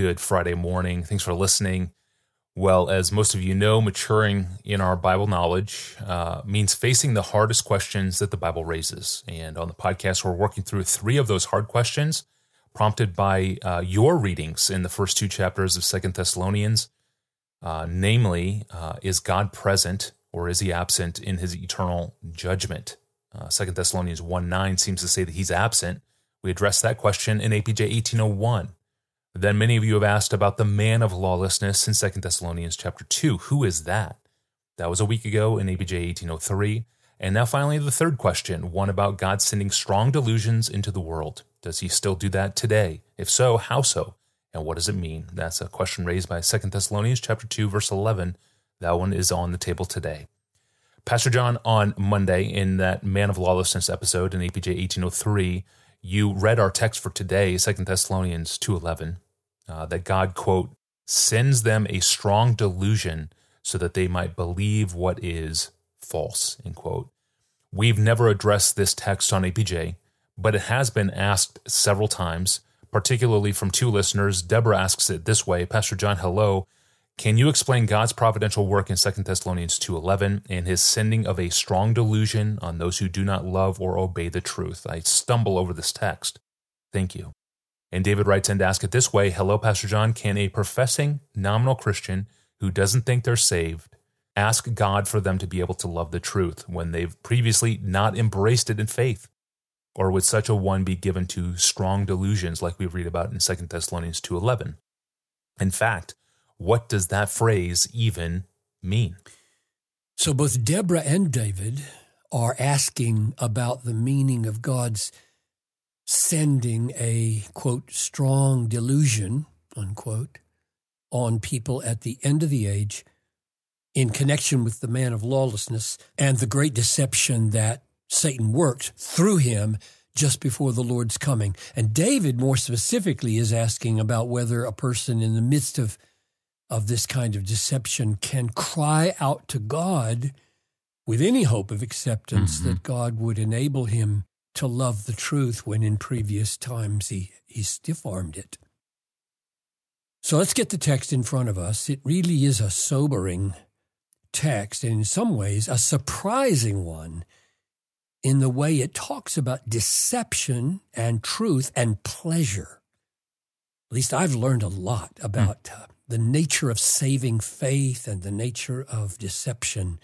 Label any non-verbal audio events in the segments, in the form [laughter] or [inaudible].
Good Friday morning. Thanks for listening. Well, as most of you know, maturing in our Bible knowledge uh, means facing the hardest questions that the Bible raises. And on the podcast, we're working through three of those hard questions prompted by uh, your readings in the first two chapters of Second Thessalonians. Uh, namely, uh, is God present or is he absent in his eternal judgment? Uh, Second Thessalonians 1 9 seems to say that he's absent. We addressed that question in APJ 1801. Then many of you have asked about the man of lawlessness in 2 Thessalonians chapter 2. Who is that? That was a week ago in APJ 1803. And now finally the third question, one about God sending strong delusions into the world. Does he still do that today? If so, how so? And what does it mean? That's a question raised by 2 Thessalonians chapter 2 verse 11. That one is on the table today. Pastor John on Monday in that Man of Lawlessness episode in APJ 1803 you read our text for today, Second Thessalonians 2.11, uh, that God, quote, sends them a strong delusion so that they might believe what is false, end quote. We've never addressed this text on APJ, but it has been asked several times, particularly from two listeners. Deborah asks it this way Pastor John, hello. Can you explain God's providential work in 2 Thessalonians 2:11 and his sending of a strong delusion on those who do not love or obey the truth? I stumble over this text. Thank you. And David writes and asks it this way, "Hello Pastor John, can a professing nominal Christian who doesn't think they're saved ask God for them to be able to love the truth when they've previously not embraced it in faith? Or would such a one be given to strong delusions like we read about in 2 Thessalonians 2:11? In fact, what does that phrase even mean? So both Deborah and David are asking about the meaning of God's sending a quote strong delusion unquote on people at the end of the age in connection with the man of lawlessness and the great deception that Satan worked through him just before the Lord's coming. And David, more specifically, is asking about whether a person in the midst of of this kind of deception can cry out to God with any hope of acceptance mm-hmm. that God would enable him to love the truth when in previous times he, he stiff armed it. So let's get the text in front of us. It really is a sobering text, and in some ways, a surprising one in the way it talks about deception and truth and pleasure. At least I've learned a lot about mm. uh, the nature of saving faith and the nature of deception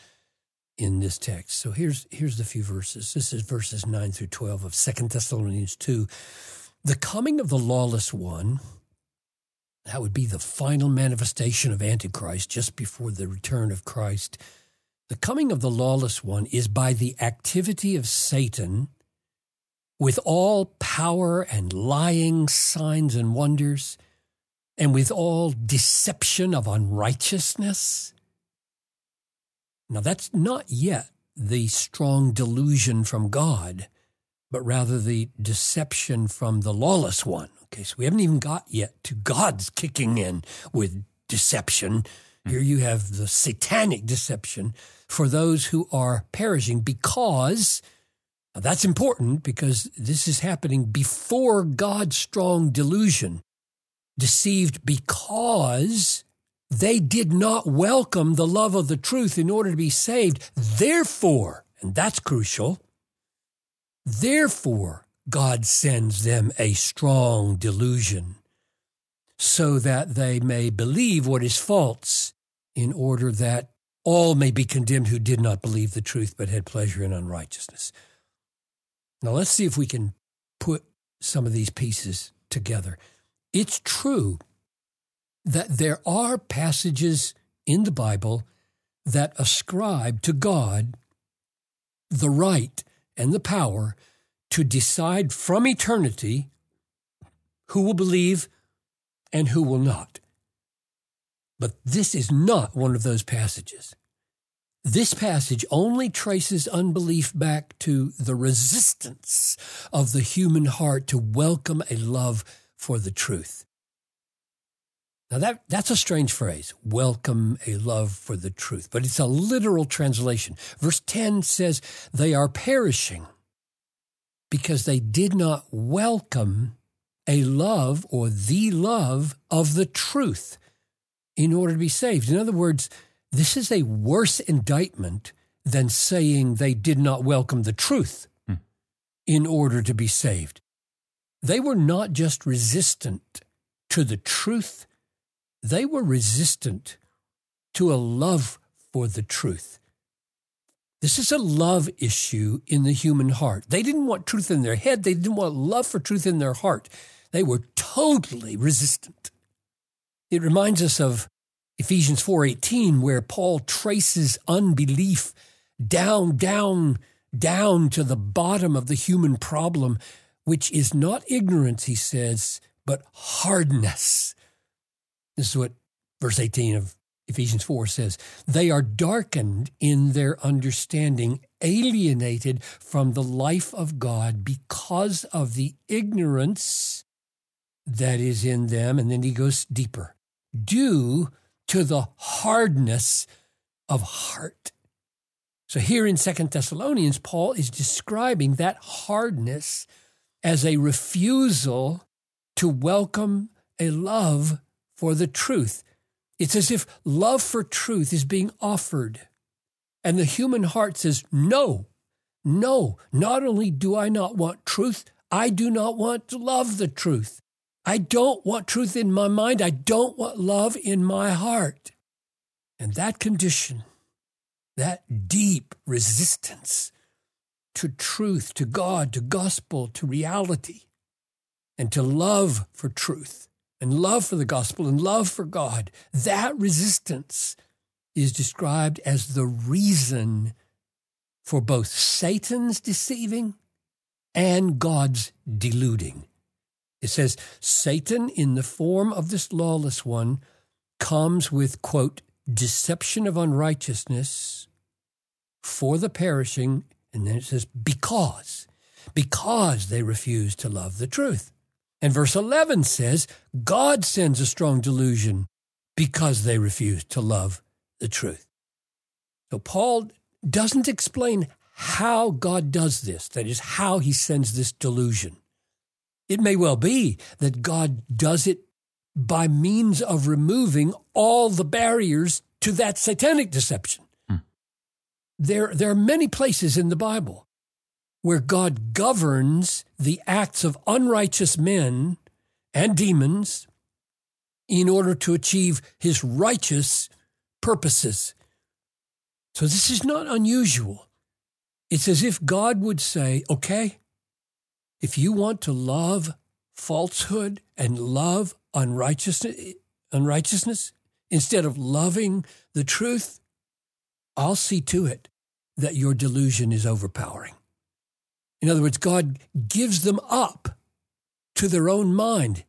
in this text. So here's here's the few verses. This is verses 9 through 12 of Second Thessalonians 2. The coming of the lawless one, that would be the final manifestation of Antichrist just before the return of Christ. The coming of the lawless one is by the activity of Satan with all power and lying signs and wonders and with all deception of unrighteousness. Now, that's not yet the strong delusion from God, but rather the deception from the lawless one. Okay, so we haven't even got yet to God's kicking in with deception. Hmm. Here you have the satanic deception for those who are perishing because that's important because this is happening before God's strong delusion deceived because they did not welcome the love of the truth in order to be saved. Therefore, and that's crucial, therefore, God sends them a strong delusion so that they may believe what is false in order that all may be condemned who did not believe the truth but had pleasure in unrighteousness. Now let's see if we can put some of these pieces together. It's true that there are passages in the Bible that ascribe to God the right and the power to decide from eternity who will believe and who will not. But this is not one of those passages. This passage only traces unbelief back to the resistance of the human heart to welcome a love for the truth. Now that, that's a strange phrase, welcome a love for the truth, but it's a literal translation. Verse 10 says, they are perishing because they did not welcome a love or the love of the truth in order to be saved. In other words, this is a worse indictment than saying they did not welcome the truth hmm. in order to be saved. They were not just resistant to the truth, they were resistant to a love for the truth. This is a love issue in the human heart. They didn't want truth in their head, they didn't want love for truth in their heart. They were totally resistant. It reminds us of Ephesians 4:18 where Paul traces unbelief down down down to the bottom of the human problem which is not ignorance he says but hardness. This is what verse 18 of Ephesians 4 says, they are darkened in their understanding, alienated from the life of God because of the ignorance that is in them. And then he goes deeper, due to the hardness of heart. So here in Second Thessalonians, Paul is describing that hardness as a refusal to welcome a love for the truth. It's as if love for truth is being offered. And the human heart says, No, no, not only do I not want truth, I do not want to love the truth. I don't want truth in my mind. I don't want love in my heart. And that condition, that deep resistance to truth, to God, to gospel, to reality, and to love for truth, and love for the gospel, and love for God, that resistance is described as the reason for both Satan's deceiving and God's deluding. It says, Satan, in the form of this lawless one, comes with, quote, deception of unrighteousness for the perishing. And then it says, because, because they refuse to love the truth. And verse 11 says, God sends a strong delusion because they refuse to love the truth. So Paul doesn't explain how God does this, that is, how he sends this delusion. It may well be that God does it by means of removing all the barriers to that satanic deception. Hmm. There, there are many places in the Bible where God governs the acts of unrighteous men and demons in order to achieve his righteous purposes. So this is not unusual. It's as if God would say, okay, if you want to love falsehood and love unrighteousness, unrighteousness instead of loving the truth, I'll see to it that your delusion is overpowering. In other words, God gives them up to their own mind,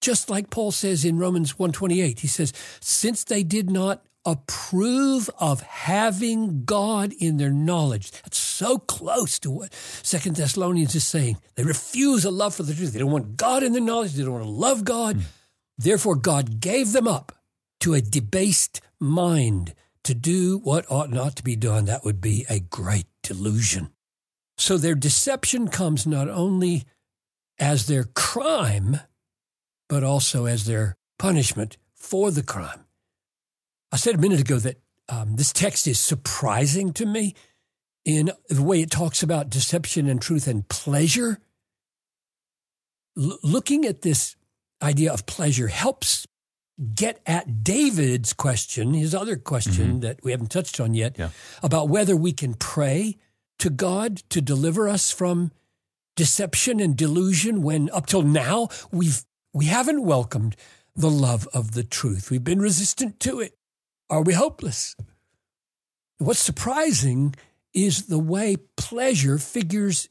just like Paul says in Romans 128. He says, since they did not approve of having God in their knowledge. That's so close to what Second Thessalonians is saying. They refuse a love for the truth. They don't want God in their knowledge. They don't want to love God. Mm. Therefore, God gave them up to a debased mind to do what ought not to be done. That would be a great delusion. So their deception comes not only as their crime, but also as their punishment for the crime. I said a minute ago that um, this text is surprising to me in the way it talks about deception and truth and pleasure. L- looking at this idea of pleasure helps get at David's question, his other question mm-hmm. that we haven't touched on yet, yeah. about whether we can pray to God to deliver us from deception and delusion when up till now we've we haven't welcomed the love of the truth. We've been resistant to it. Are we hopeless? What's surprising is the way pleasure figures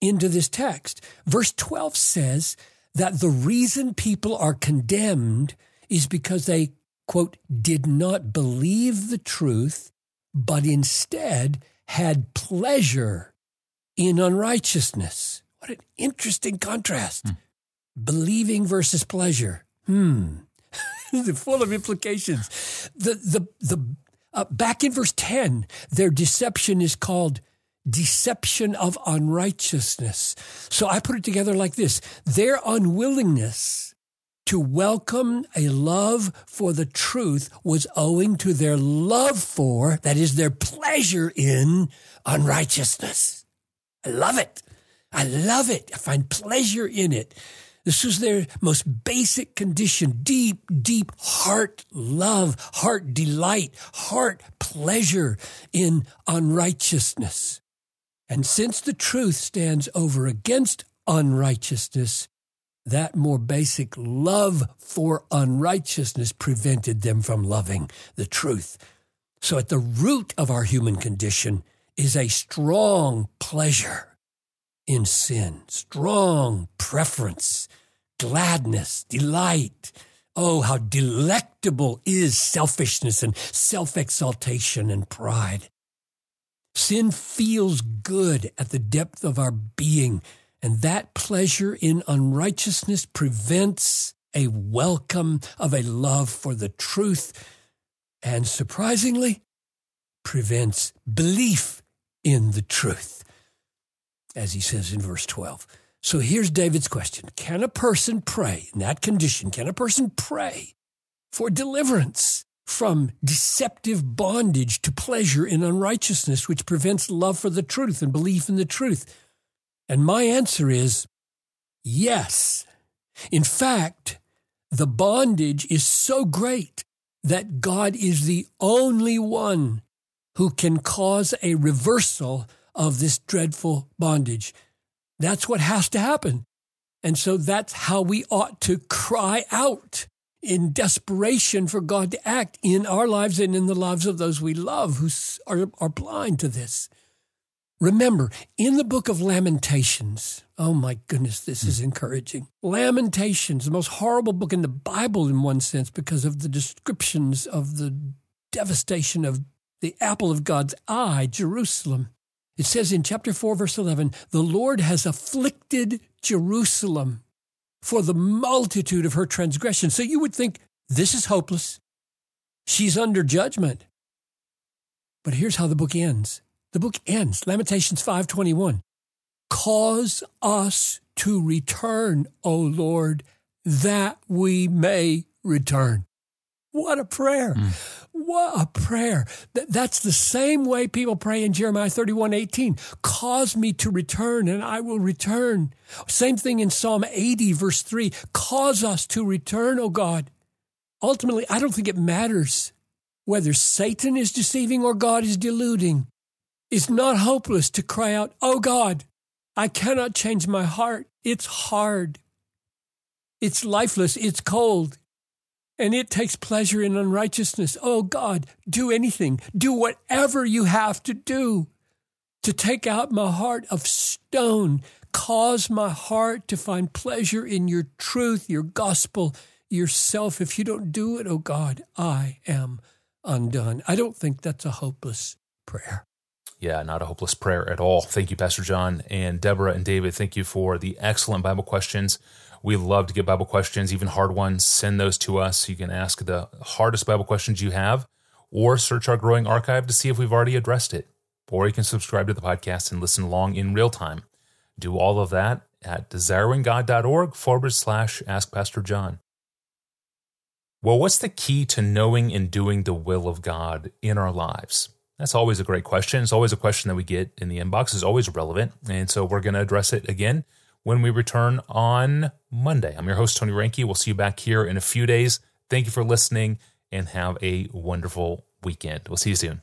into this text. Verse 12 says that the reason people are condemned is because they, quote, did not believe the truth, but instead had pleasure in unrighteousness. What an interesting contrast. Hmm. Believing versus pleasure. Hmm. [laughs] full of implications. The the the uh, back in verse ten, their deception is called deception of unrighteousness. So I put it together like this their unwillingness to welcome a love for the truth was owing to their love for, that is, their pleasure in unrighteousness. I love it. I love it. I find pleasure in it. This was their most basic condition deep, deep heart love, heart delight, heart pleasure in unrighteousness. And since the truth stands over against unrighteousness, that more basic love for unrighteousness prevented them from loving the truth. So, at the root of our human condition is a strong pleasure in sin, strong preference, gladness, delight. Oh, how delectable is selfishness and self exaltation and pride. Sin feels good at the depth of our being, and that pleasure in unrighteousness prevents a welcome of a love for the truth, and surprisingly, prevents belief in the truth, as he says in verse 12. So here's David's question Can a person pray in that condition? Can a person pray for deliverance from deceptive bondage to pleasure in unrighteousness, which prevents love for the truth and belief in the truth? And my answer is yes. In fact, the bondage is so great that God is the only one who can cause a reversal of this dreadful bondage. That's what has to happen. And so that's how we ought to cry out in desperation for God to act in our lives and in the lives of those we love who are, are blind to this. Remember, in the book of Lamentations, oh my goodness, this is encouraging. Lamentations, the most horrible book in the Bible in one sense because of the descriptions of the devastation of the apple of God's eye, Jerusalem. It says in chapter 4, verse 11, the Lord has afflicted Jerusalem for the multitude of her transgressions. So you would think this is hopeless. She's under judgment. But here's how the book ends. The book ends, Lamentations 5:21. Cause us to return, O Lord, that we may return. What a prayer. Mm. What a prayer. That's the same way people pray in Jeremiah 31 18. Cause me to return and I will return. Same thing in Psalm 80, verse 3. Cause us to return, O God. Ultimately, I don't think it matters whether Satan is deceiving or God is deluding. It's not hopeless to cry out, Oh God, I cannot change my heart. It's hard. It's lifeless. It's cold and it takes pleasure in unrighteousness. Oh God, do anything, do whatever you have to do to take out my heart of stone. Cause my heart to find pleasure in your truth, your gospel, yourself. If you don't do it, oh God, I am undone. I don't think that's a hopeless prayer. Yeah, not a hopeless prayer at all. Thank you, Pastor John and Deborah and David. Thank you for the excellent Bible questions. We love to get Bible questions, even hard ones. Send those to us. You can ask the hardest Bible questions you have or search our growing archive to see if we've already addressed it. Or you can subscribe to the podcast and listen along in real time. Do all of that at desiringgod.org forward slash ask Pastor John. Well, what's the key to knowing and doing the will of God in our lives? That's always a great question. It's always a question that we get in the inbox. It's always relevant. And so we're going to address it again when we return on Monday. I'm your host, Tony Reinke. We'll see you back here in a few days. Thank you for listening and have a wonderful weekend. We'll see you soon.